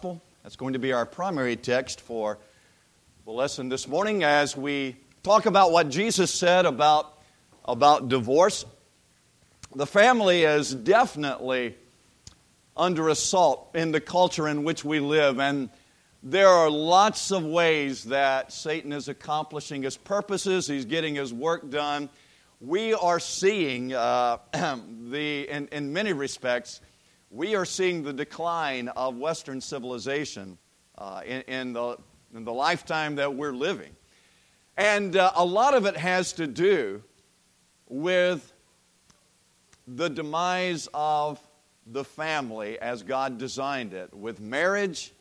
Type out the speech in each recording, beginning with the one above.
That's going to be our primary text for the lesson this morning as we talk about what Jesus said about, about divorce. The family is definitely under assault in the culture in which we live, and there are lots of ways that Satan is accomplishing his purposes, he's getting his work done. We are seeing, uh, the, in, in many respects, we are seeing the decline of Western civilization uh, in, in, the, in the lifetime that we're living. And uh, a lot of it has to do with the demise of the family as God designed it, with marriage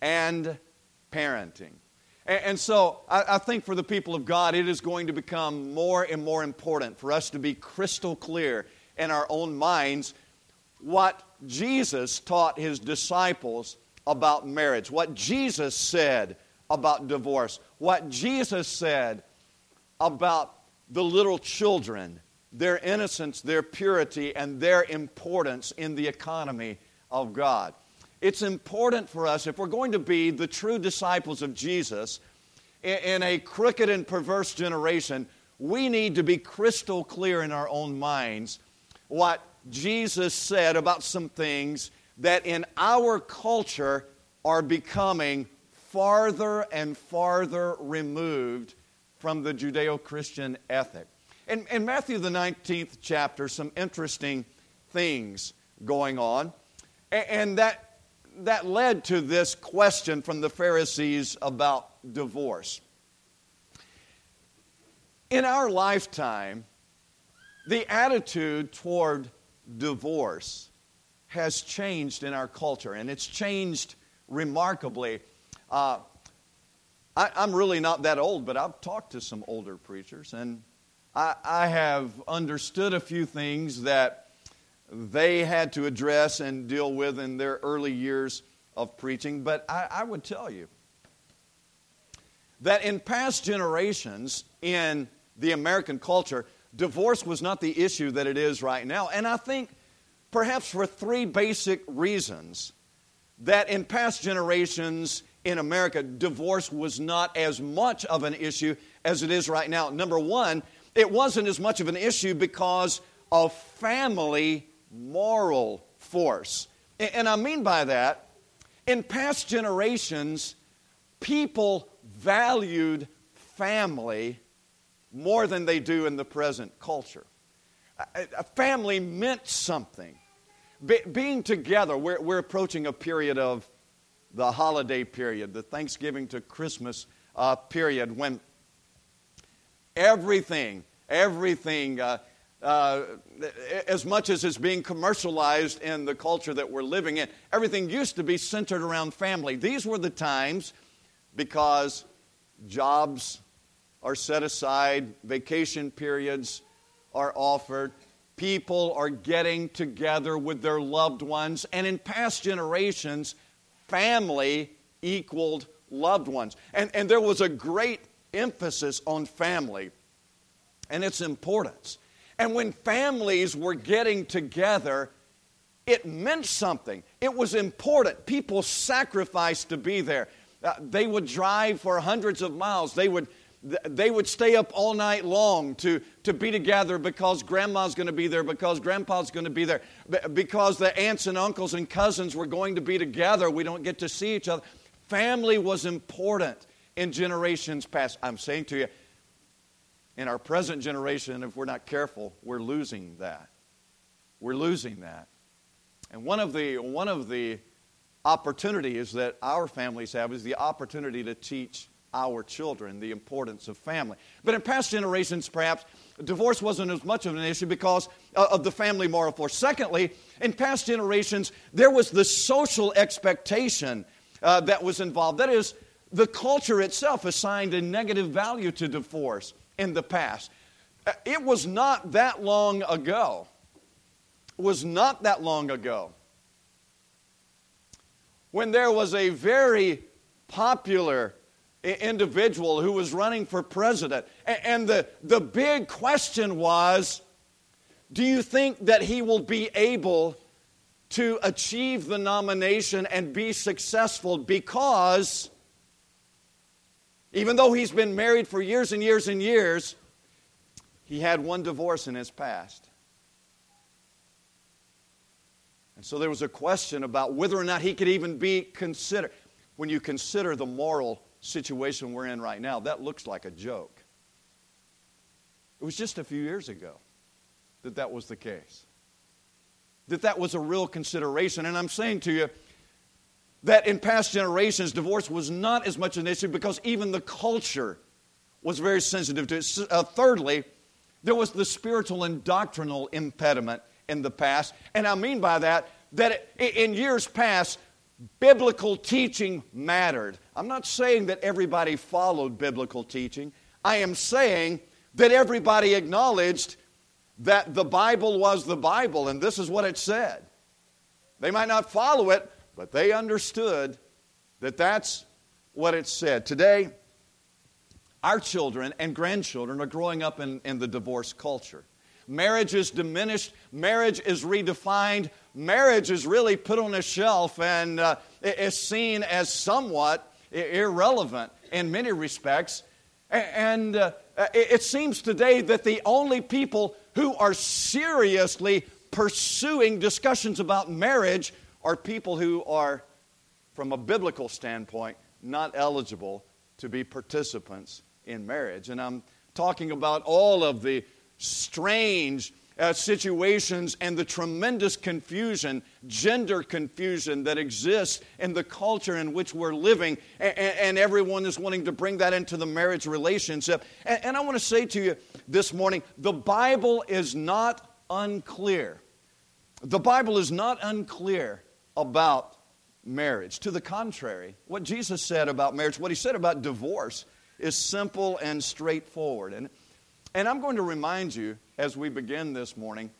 and parenting. And, so I think for the people of God, it is going to become more and more important for us to be crystal clear in our own minds what Jesus taught his disciples about marriage, what Jesus said about divorce, what Jesus said about the little children, their innocence, their purity, and their importance in the economy of God. It's important for us, if we're going to be the true disciples of Jesus in a crooked and perverse generation, we need to be crystal clear in our own minds what Jesus said about some things that in our culture are becoming farther and farther removed from the Judeo Christian ethic. In, in, Matthew, the 19th chapter, some interesting things going on. And that, that led to this question from the Pharisees about divorce. In our lifetime, the attitude toward divorce has changed in our culture, and it's changed remarkably. Uh, I, am really not that old, but I've talked to some older preachers, and I, I have understood a few things that they had to address and deal with in their early years of preaching. But I, I would tell you that in past generations in the American culture, divorce was not the issue that it is right now. And I think perhaps for three basic reasons that in past generations in America, divorce was not as much of an issue as it is right now. Number one, it wasn't as much of an issue because of family moral force. And I mean by that, in past generations, people valued family more than they do in the present culture. A family meant something. Be, being together, we're, we're approaching a period of the holiday period, the Thanksgiving to Christmas uh, period, when everything, everything, uh, uh, as much as it's being commercialized in the culture that we're living in, everything used to be centered around family. These were the times because jobs are set aside, vacation periods are offered, people are getting together with their loved ones, and in past generations, family equaled loved ones. And, and there was a great emphasis on family and its importance. And when families were getting together, it meant something. It was important. People sacrificed to be there. Uh, they would drive for hundreds of miles. They would they would stay up all night long to, to be together because grandma's going to be there, because grandpa's going to be there, because the aunts and uncles and cousins were going to be together. We don't get to see each other. Family was important in generations past. I'm saying to you, in our present generation, if we're not careful, we're losing that. We're losing that. And one of the, one of the opportunities that our families have is the opportunity to teach our children, the importance of family. But in past generations, perhaps, divorce wasn't as much of an issue because of the family moral force. Secondly, in past generations, there was the social expectation uh, that was involved. That is, the culture itself assigned a negative value to divorce in the past. Uh, it was not that long ago. Was not that long ago when there was a very popular individual who was running for president. And the, the big question was do you think that he will be able to achieve the nomination and be successful because even though he's been married for years and years and years, he had one divorce in his past. And so there was a question about whether or not he could even be considered. When you consider the moral situation we're in right now, that looks like a joke. It was just a few years ago that that was the case, that that was a real consideration. And I'm saying to you that in past generations, divorce was not as much an issue because even the culture was very sensitive to it. Uh, thirdly, there was the spiritual and doctrinal impediment in the past. And I mean by that, that in years past, biblical teaching mattered. I'm not saying that everybody followed biblical teaching. I am saying that everybody acknowledged that the Bible was the Bible and this is what it said. They might not follow it, but they understood that that's what it said. Today, our children and grandchildren are growing up in, in the divorce culture. Marriage is diminished, marriage is redefined, marriage is really put on a shelf and uh, is seen as somewhat irrelevant in many respects. And uh, it seems today that the only people who are seriously pursuing discussions about marriage are people who are, from a biblical standpoint, not eligible to be participants in marriage. And I'm talking about all of the strange uh, situations and the tremendous confusion, gender confusion that exists in the culture in which we're living, and, and everyone is wanting to bring that into the marriage relationship. And, and I want to say to you this morning the Bible is not unclear. The Bible is not unclear about marriage. To the contrary, what Jesus said about marriage, what he said about divorce, is simple and straightforward. And, and I'm going to remind you as we begin this morning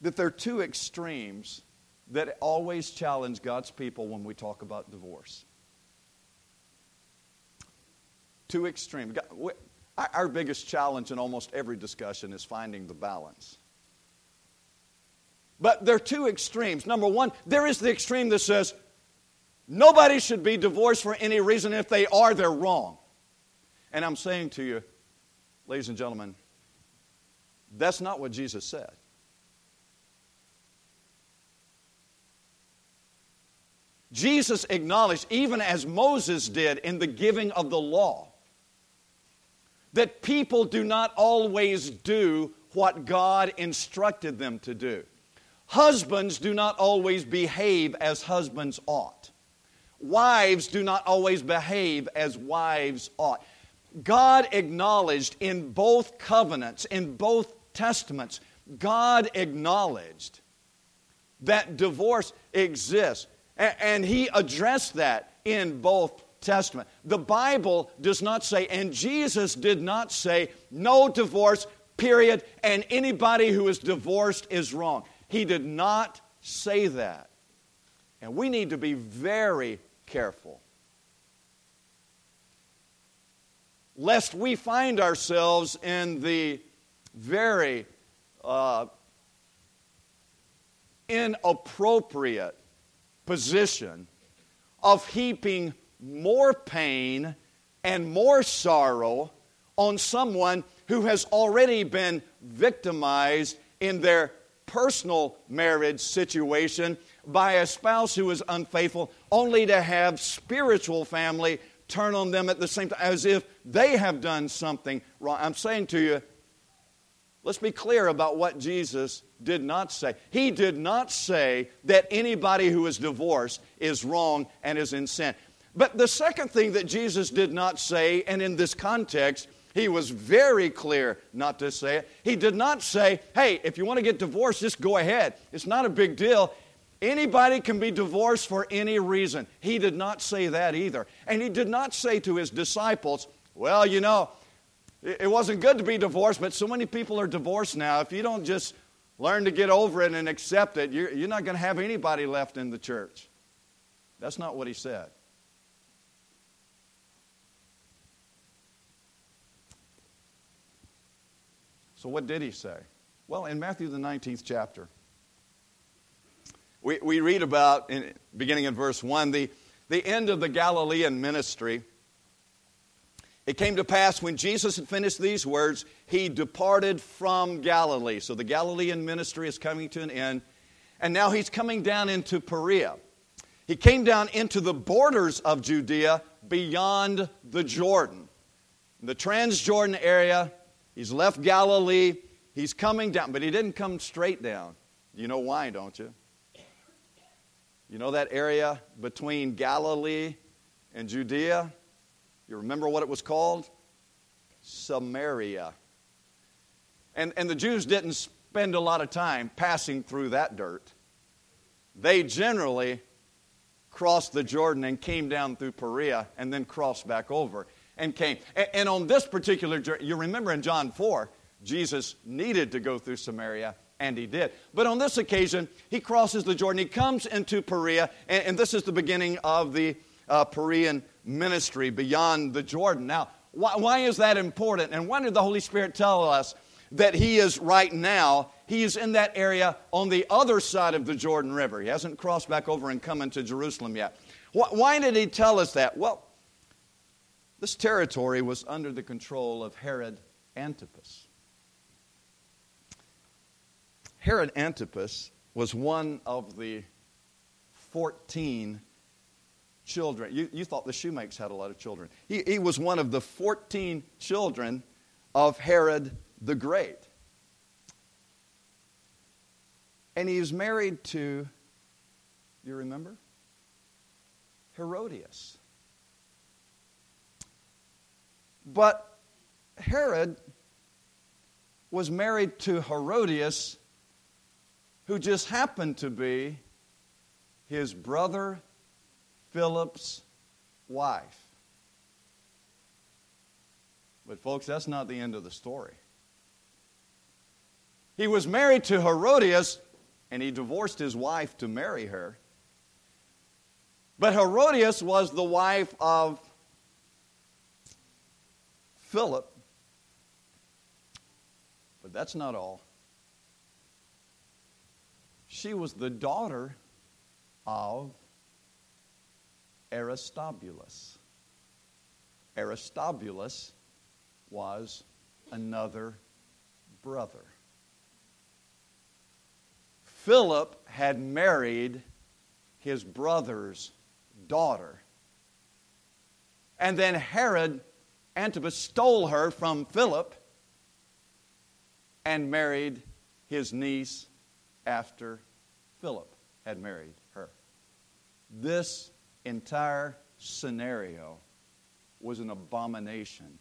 that there are two extremes that always challenge God's people when we talk about divorce. Two extremes. Our biggest challenge in almost every discussion is finding the balance. But there are two extremes. Number one, there is the extreme that says nobody should be divorced for any reason. If they are, they're wrong. And I'm saying to you, ladies and gentlemen, that's not what Jesus said. Jesus acknowledged, even as Moses did in the giving of the law, that people do not always do what God instructed them to do. Husbands do not always behave as husbands ought. Wives do not always behave as wives ought. God acknowledged in both covenants, in both testaments, God acknowledged that divorce exists. And he addressed that in both Testament. The Bible does not say, and Jesus did not say, no divorce, period, and anybody who is divorced is wrong. He did not say that. And we need to be very careful. Lest we find ourselves in the very uh, inappropriate position of heaping more pain and more sorrow on someone who has already been victimized in their personal marriage situation by a spouse who is unfaithful, only to have spiritual family turn on them at the same time as if they have done something wrong. I'm saying to you, let's be clear about what Jesus did not say. He did not say that anybody who is divorced is wrong and is in sin. But the second thing that Jesus did not say, and in this context, he was very clear not to say it. He did not say, hey, if you want to get divorced, just go ahead. It's not a big deal. Anybody can be divorced for any reason. He did not say that either. And he did not say to his disciples, well, you know, it wasn't good to be divorced, but so many people are divorced now. If you don't just learn to get over it and accept it, you're, not going to have anybody left in the church. That's not what he said. So, what did he say? Well, in Matthew, the 19th chapter, We, we read about, in, beginning in verse 1, the, the end of the Galilean ministry. It came to pass when Jesus had finished these words, he departed from Galilee. So the Galilean ministry is coming to an end. And now he's coming down into Perea. He came down into the borders of Judea beyond the Jordan. The Transjordan area, he's left Galilee, he's coming down, but he didn't come straight down. You know why, don't you? You know that area between Galilee and Judea? You remember what it was called? Samaria. And, and the Jews didn't spend a lot of time passing through that dirt. They generally crossed the Jordan and came down through Perea and then crossed back over and came. And, and on this particular journey, you remember in John 4, Jesus needed to go through Samaria and he did. But on this occasion, he crosses the Jordan. He comes into Perea, and, and this is the beginning of the uh, Perean ministry beyond the Jordan. Now, why, why is that important? And why did the Holy Spirit tell us that he is right now he is in that area on the other side of the Jordan River. He hasn't crossed back over and come into Jerusalem yet. Why did he tell us that? Well, this territory was under the control of Herod Antipas. Herod Antipas was one of the 14 children. You, you thought the shoemakers had a lot of children. He, he was one of the 14 children of Herod the Great. And he was married to, you remember? Herodias. But Herod was married to Herodias, who just happened to be his brother Philip's wife. But, folks, that's not the end of the story. He was married to Herodias, and he divorced his wife to marry her. But Herodias was the wife of Philip. But that's not all. She was the daughter of Aristobulus. Aristobulus was another brother. Philip had married his brother's daughter. And then Herod Antipas stole her from Philip and married his niece after Philip had married her. This entire scenario was an abomination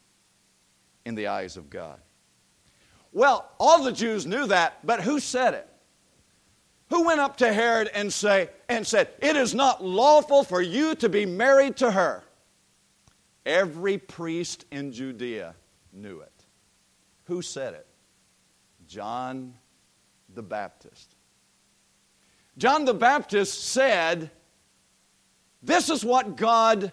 in the eyes of God. Well, all the Jews knew that, but who said it? Who went up to Herod and, say, and said, It is not lawful for you to be married to her? Every priest in Judea knew it. Who said it? John the Baptist. John the Baptist said, This is what God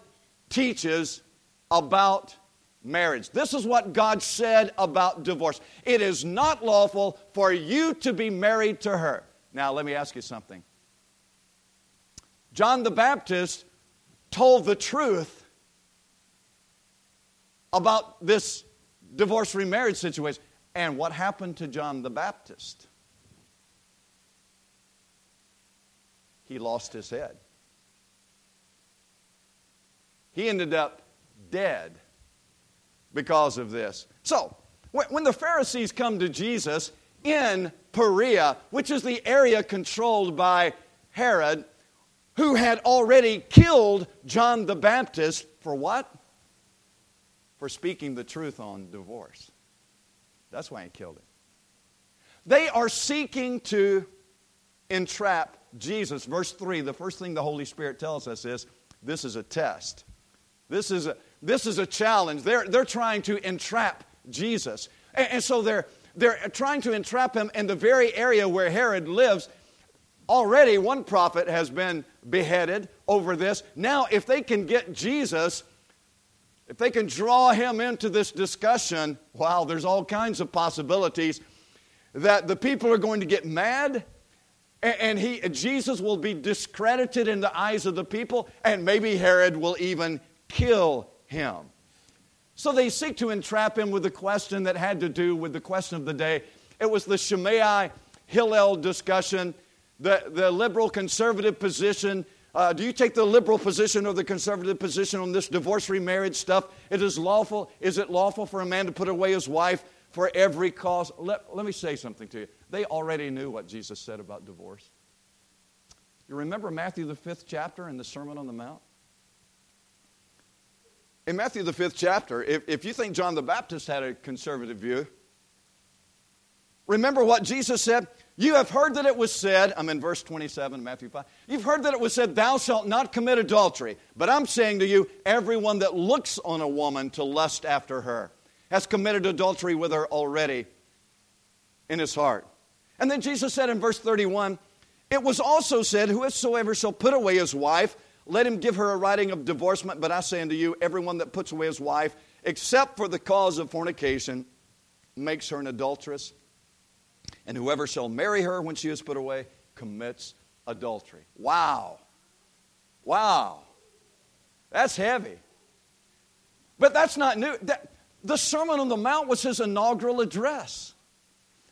teaches about marriage. This is what God said about divorce. It is not lawful for you to be married to her. Now, let me ask you something. John the Baptist told the truth about this divorce remarriage situation. And what happened to John the Baptist? He lost his head. He ended up dead because of this. So, when the Pharisees come to Jesus in Perea, which is the area controlled by Herod, who had already killed John the Baptist for what? For speaking the truth on divorce. That's why he killed him. They are seeking to entrap Jesus. Verse 3, the first thing the Holy Spirit tells us is this is a test. This is a, this is a challenge. They're, they're trying to entrap Jesus. And, and so they're, they're trying to entrap him in the very area where Herod lives. Already, one prophet has been beheaded over this. Now, if they can get Jesus, if they can draw him into this discussion, wow, there's all kinds of possibilities that the people are going to get mad And he, Jesus will be discredited in the eyes of the people, and maybe Herod will even kill him. So they seek to entrap him with a question that had to do with the question of the day. It was the Shammai Hillel discussion, the, the liberal conservative position. Uh, do you take the liberal position or the conservative position on this divorce remarriage stuff? It is lawful. Is it lawful for a man to put away his wife for every cause? Let, let me say something to you. They already knew what Jesus said about divorce. You remember Matthew, the fifth chapter, and the Sermon on the Mount? In Matthew, the fifth chapter, if, if you think John the Baptist had a conservative view, remember what Jesus said? You have heard that it was said, I'm in verse 27, Matthew 5. You've heard that it was said, Thou shalt not commit adultery. But I'm saying to you, everyone that looks on a woman to lust after her has committed adultery with her already in his heart. And then Jesus said in verse 31 It was also said, Whosoever shall put away his wife, let him give her a writing of divorcement. But I say unto you, everyone that puts away his wife, except for the cause of fornication, makes her an adulteress. And whoever shall marry her when she is put away commits adultery. Wow. Wow. That's heavy. But that's not new. That, the Sermon on the Mount was his inaugural address.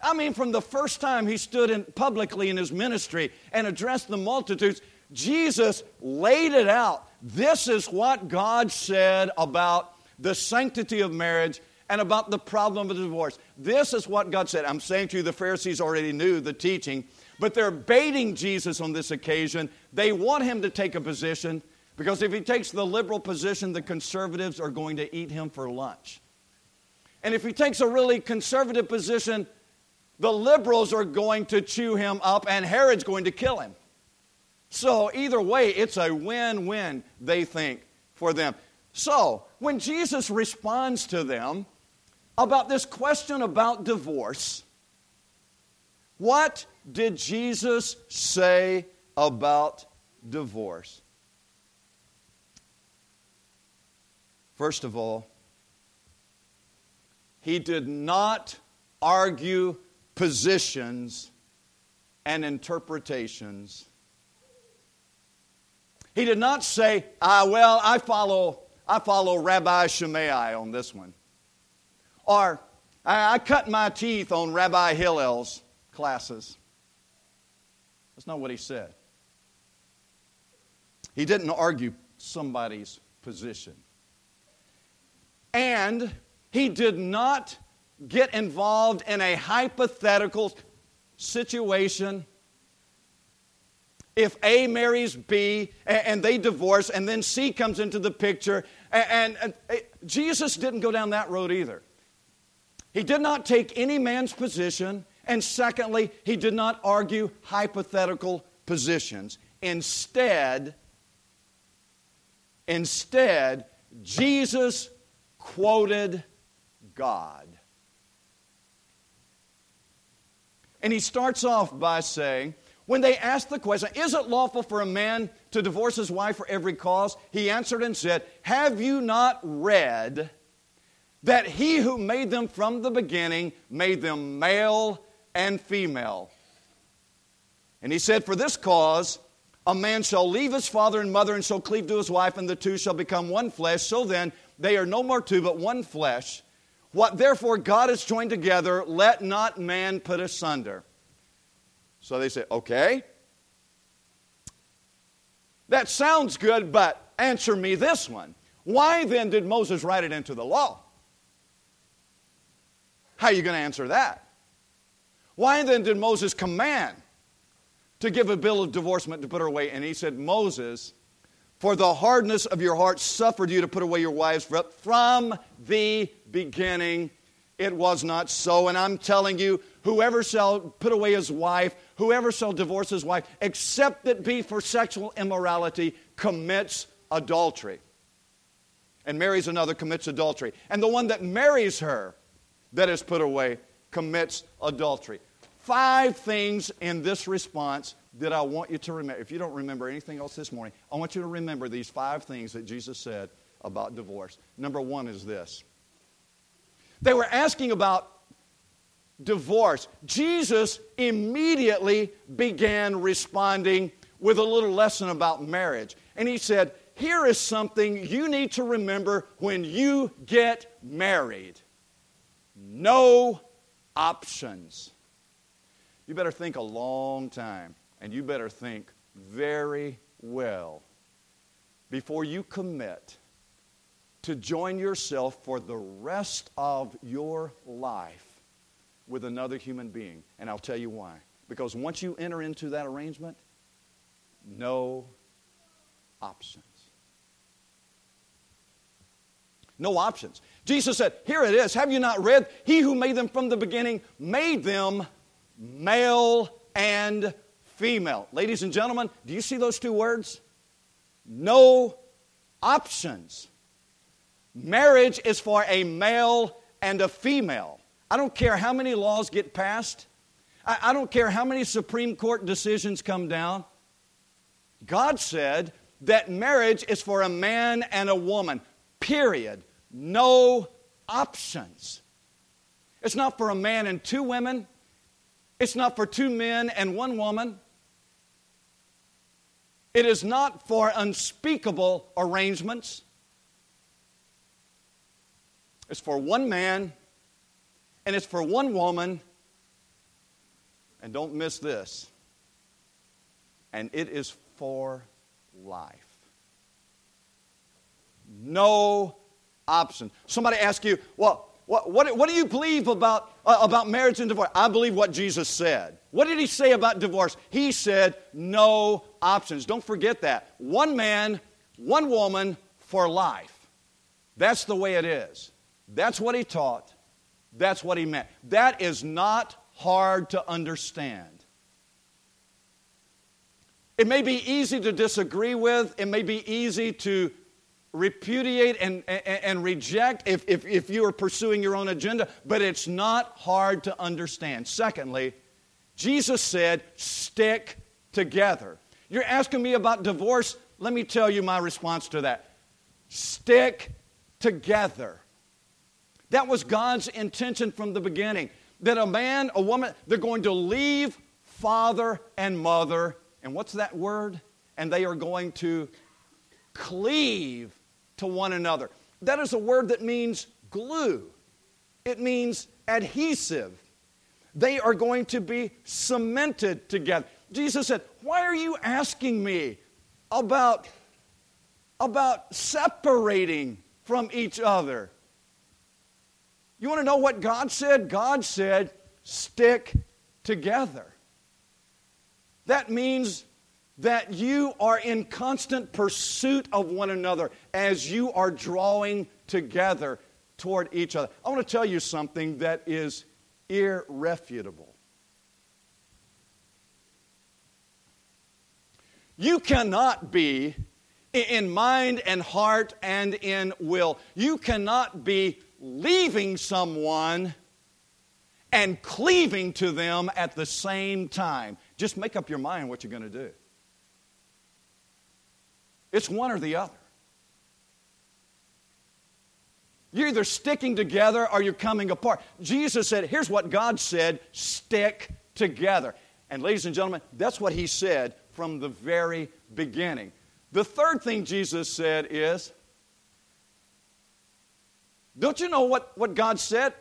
I mean, from the first time he stood in, publicly in his ministry and addressed the multitudes, Jesus laid it out. This is what God said about the sanctity of marriage and about the problem of divorce. This is what God said. I'm saying to you, the Pharisees already knew the teaching, but they're baiting Jesus on this occasion. They want him to take a position because if he takes the liberal position, the conservatives are going to eat him for lunch. And if he takes a really conservative position, the liberals are going to chew him up and Herod's going to kill him. So, either way, it's a win win, they think, for them. So, when Jesus responds to them about this question about divorce, what did Jesus say about divorce? First of all, he did not argue positions and interpretations. He did not say, ah, well, I follow, I follow Rabbi Shammai on this one. Or, I, I cut my teeth on Rabbi Hillel's classes. That's not what he said. He didn't argue somebody's position. And he did not get involved in a hypothetical situation. If A marries B and they divorce, and then C comes into the picture, and, Jesus didn't go down that road either. He did not take any man's position, and secondly, he did not argue hypothetical positions. Instead, instead, Jesus quoted God. And he starts off by saying, when they asked the question, Is it lawful for a man to divorce his wife for every cause? He answered and said, Have you not read that he who made them from the beginning made them male and female? And he said, For this cause, a man shall leave his father and mother and shall cleave to his wife, and the two shall become one flesh. So then, they are no more two, but one flesh. What therefore God has joined together, let not man put asunder. So they say, okay. That sounds good, but answer me this one. Why then did Moses write it into the law? How are you going to answer that? Why then did Moses command to give a bill of divorcement to put her away? And he said, Moses for the hardness of your heart suffered you to put away your wives from the beginning. It was not so. And I'm telling you, whoever shall put away his wife, whoever shall divorce his wife, except it be for sexual immorality, commits adultery. And marries another, commits adultery. And the one that marries her that is put away commits adultery. Five things in this response that I want you to remember. If you don't remember anything else this morning, I want you to remember these five things that Jesus said about divorce. Number one is this they were asking about divorce, Jesus immediately began responding with a little lesson about marriage. And he said, Here is something you need to remember when you get married no options. You better think a long time, and you better think very well before you commit to join yourself for the rest of your life with another human being. And I'll tell you why. Because once you enter into that arrangement, no options. No options. Jesus said, Here it is. Have you not read? He who made them from the beginning made them male and female. Ladies and gentlemen, do you see those two words? No options. Marriage is for a male and a female. I don't care how many laws get passed, I, I don't care how many Supreme Court decisions come down. God said that marriage is for a man and a woman, period. No options. It's not for a man and two women. It's not for two men and one woman. It is not for unspeakable arrangements. It's for one man and it's for one woman. And don't miss this. And it is for life. No option. Somebody asks you, well, what, what, what do you believe about, uh, about marriage and divorce? I believe what Jesus said. What did he say about divorce? He said, no options. Don't forget that. One man, one woman for life. That's the way it is. That's what he taught. That's what he meant. That is not hard to understand. It may be easy to disagree with, it may be easy to repudiate and, and, and, reject if, if, if you are pursuing your own agenda, but it's not hard to understand. Secondly, Jesus said, stick together. You're asking me about divorce. Let me tell you my response to that. Stick together. That was God's intention from the beginning. That a man, a woman, they're going to leave father and mother. And what's that word? And they are going to cleave to one another. That is a word that means glue, it means adhesive. They are going to be cemented together. Jesus said, Why are you asking me about, about separating from each other? You want to know what God said? God said, stick together. That means that you are in constant pursuit of one another as you are drawing together toward each other. I want to tell you something that is irrefutable. You cannot be in mind and heart and in will. You cannot be leaving someone and cleaving to them at the same time. Just make up your mind what you're going to do. It's one or the other. You're either sticking together or you're coming apart. Jesus said, here's what God said stick together. And, ladies and gentlemen, that's what he said from the very beginning. The third thing Jesus said is, don't you know what, what God said?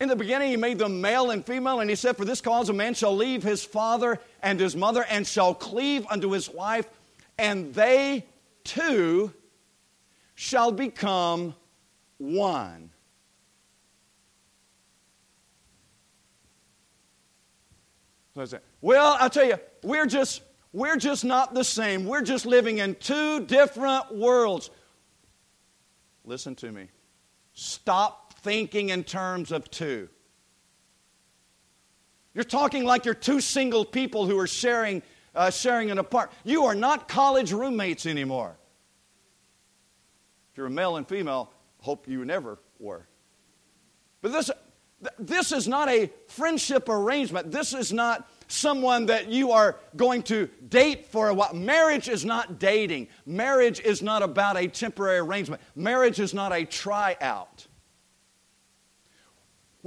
In the beginning, He made them male and female, and He said, For this cause a man shall leave his father and his mother and shall cleave unto his wife, and they two shall become one. Well, I'll tell you, we're just we're just not the same. We're just living in two different worlds. Listen to me. Stop thinking in terms of two. You're talking like you're two single people who are sharing, uh, sharing an apartment. You are not college roommates anymore. If you're a male and female, hope you never were. But this, this is not a friendship arrangement. This is not someone that you are going to date for a while. Marriage is not dating. Marriage is not about a temporary arrangement. Marriage is not a tryout.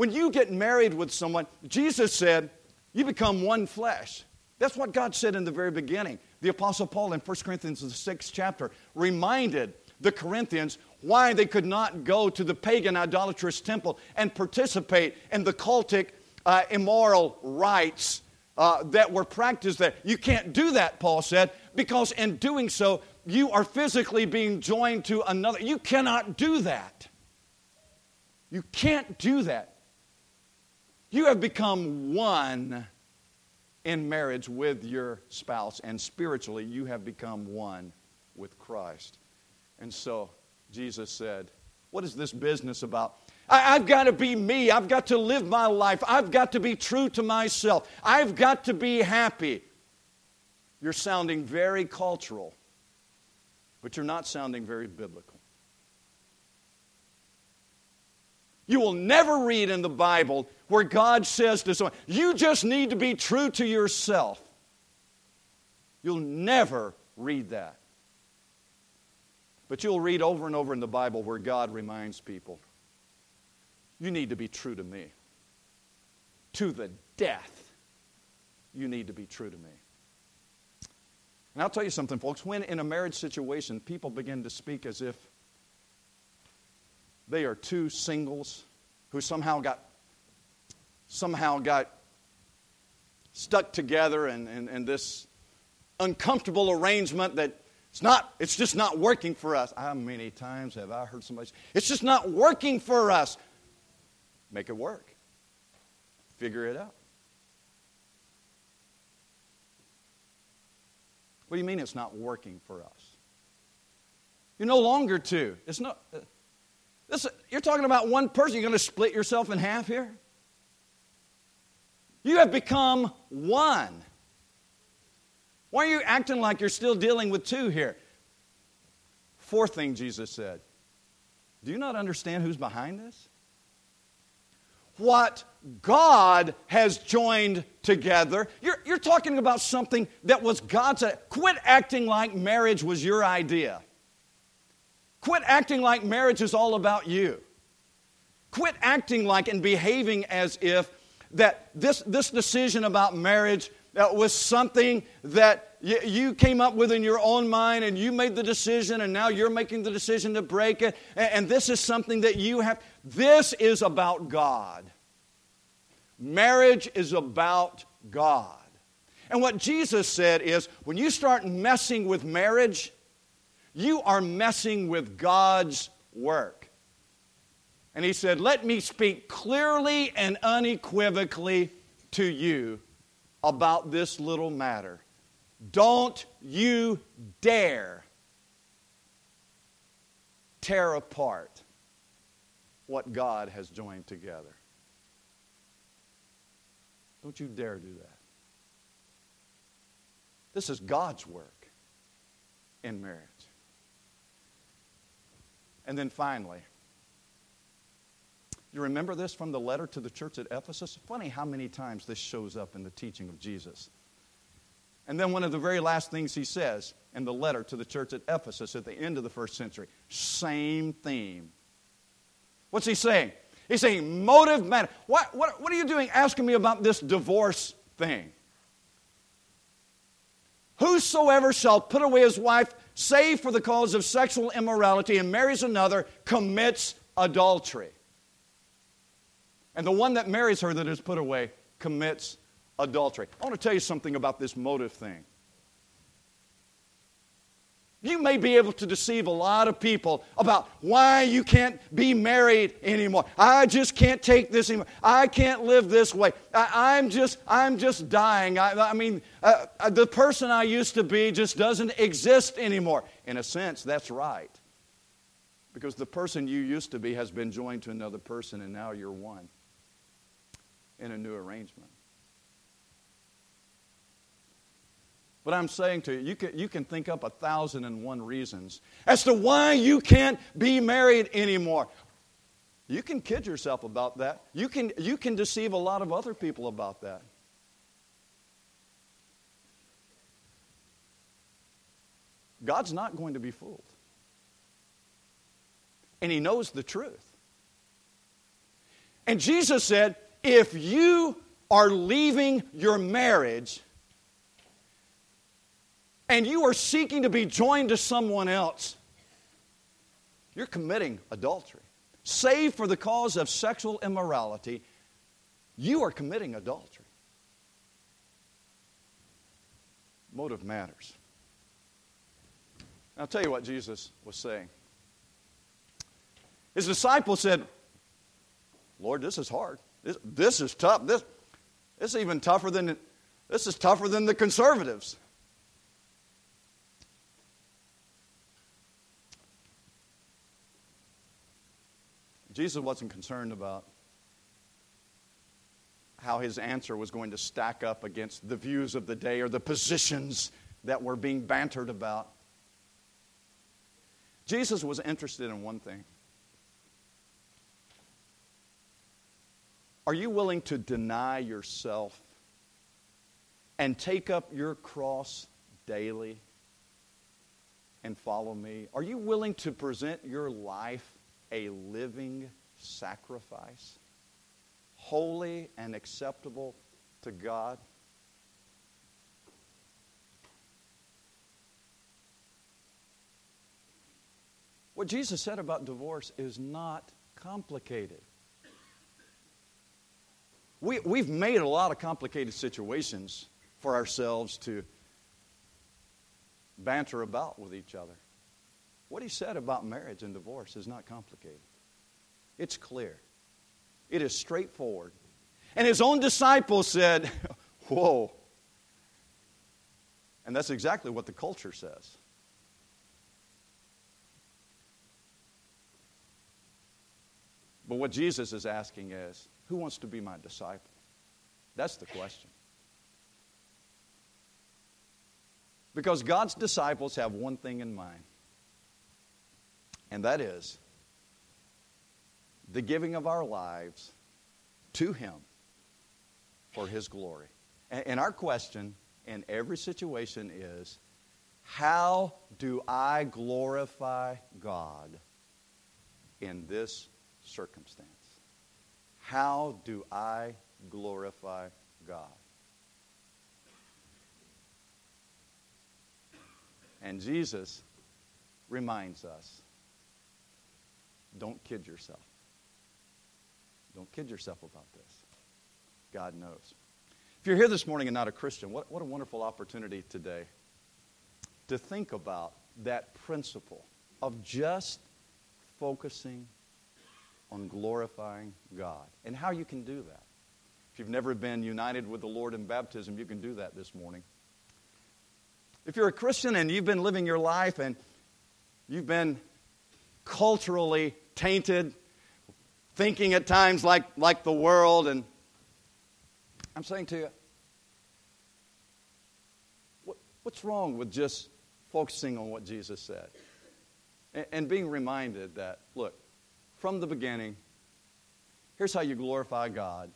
When you get married with someone, Jesus said, you become one flesh. That's what God said in the very beginning. The Apostle Paul in 1 Corinthians, the sixth chapter, reminded the Corinthians why they could not go to the pagan idolatrous temple and participate in the cultic uh, immoral rites uh, that were practiced there. You can't do that, Paul said, because in doing so, you are physically being joined to another. You cannot do that. You can't do that. You have become one in marriage with your spouse, and spiritually, you have become one with Christ. And so, Jesus said, What is this business about? I, have got to be me. I've got to live my life. I've got to be true to myself. I've got to be happy. You're sounding very cultural, but you're not sounding very biblical. You will never read in the Bible where God says to someone, You just need to be true to yourself. You'll never read that. But you'll read over and over in the Bible where God reminds people, You need to be true to me. To the death, you need to be true to me. And I'll tell you something, folks. When in a marriage situation, people begin to speak as if they are two singles who somehow got somehow got stuck together and, and, this uncomfortable arrangement that it's not it's just not working for us. How many times have i heard somebody say it's just not working for us. Make it work. Figure it out. What do you mean it's not working for us? You're no longer two. It's not this, you're talking about one person. You're going to split yourself in half here? You have become one. Why are you acting like you're still dealing with two here? Fourth thing Jesus said Do you not understand who's behind this? What God has joined together. You're, you're talking about something that was God's. Quit acting like marriage was your idea. Quit acting like marriage is all about you. Quit acting like and behaving as if that this, this decision about marriage uh, was something that you came up with in your own mind and you made the decision and now you're making the decision to break it. And this is something that you have. This is about God. Marriage is about God. And what Jesus said is when you start messing with marriage, you are messing with God's work. And he said, Let me speak clearly and unequivocally to you about this little matter. Don't you dare tear apart what God has joined together. Don't you dare do that. This is God's work in marriage. And then finally, you remember this from the letter to the church at Ephesus? Funny how many times this shows up in the teaching of Jesus. And then one of the very last things he says in the letter to the church at Ephesus at the end of the first century, same theme. What's he saying? He's saying motive matter. What, what, what are you doing asking me about this divorce thing? Whosoever shall put away his wife save for the cause of sexual immorality and marries another commits adultery. And the one that marries her that is put away commits adultery. I want to tell you something about this motive thing. You may be able to deceive a lot of people about why you can't be married anymore. I just can't take this anymore. I can't live this way. I, am just, I'm just dying. I, I mean, uh, uh, the person I used to be just doesn't exist anymore. In a sense, that's right. Because the person you used to be has been joined to another person, and now you're one in a new arrangement. But I'm saying to you, you can, you can think up a thousand and one reasons as to why you can't be married anymore. You can kid yourself about that. You can, you can deceive a lot of other people about that. God's not going to be fooled. And He knows the truth. And Jesus said, if you are leaving your marriage and you are seeking to be joined to someone else, you're committing adultery. Save for the cause of sexual immorality, you are committing adultery. Motive matters. I'll tell you what Jesus was saying. His disciples said, Lord, this is hard. This, this is tough. This, this is even tougher than this is tougher than the conservatives. Jesus wasn't concerned about how his answer was going to stack up against the views of the day or the positions that were being bantered about. Jesus was interested in one thing. Are you willing to deny yourself and take up your cross daily and follow me? Are you willing to present your life a living sacrifice, holy and acceptable to God? What Jesus said about divorce is not complicated. We, we've made a lot of complicated situations for ourselves to banter about with each other. What he said about marriage and divorce is not complicated, it's clear, it is straightforward. And his own disciples said, Whoa. And that's exactly what the culture says. But what Jesus is asking is, who wants to be my disciple? That's the question. Because God's disciples have one thing in mind, and that is the giving of our lives to Him for His glory. And our question in every situation is how do I glorify God in this circumstance? How do I glorify God? And Jesus reminds us don't kid yourself. Don't kid yourself about this. God knows. If you're here this morning and not a Christian, what, what a wonderful opportunity today to think about that principle of just focusing on glorifying God and how you can do that. If you've never been united with the Lord in baptism, you can do that this morning. If you're a Christian and you've been living your life and you've been culturally tainted, thinking at times like, like the world, and I'm saying to you, what, what's wrong with just focusing on what Jesus said? And, and being reminded that, look, from the beginning, here's how you glorify God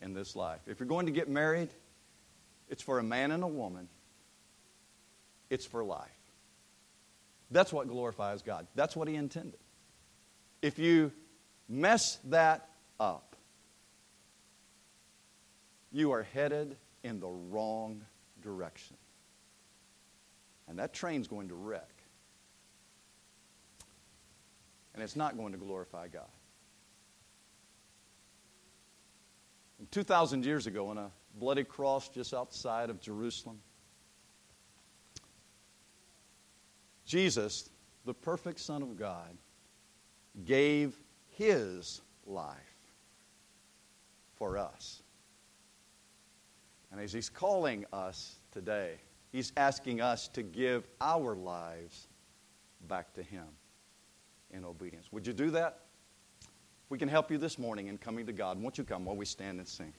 in this life. If you're going to get married, it's for a man and a woman, it's for life. That's what glorifies God. That's what He intended. If you mess that up, you are headed in the wrong direction. And that train's going to wreck and it's not going to glorify God. And 2,000 years ago, on a bloody cross just outside of Jerusalem, Jesus, the perfect Son of God, gave his life for us. And as he's calling us today, he's asking us to give our lives back to him in obedience. Would you do that? We can help you this morning in coming to God. Won't you come while we stand and sing?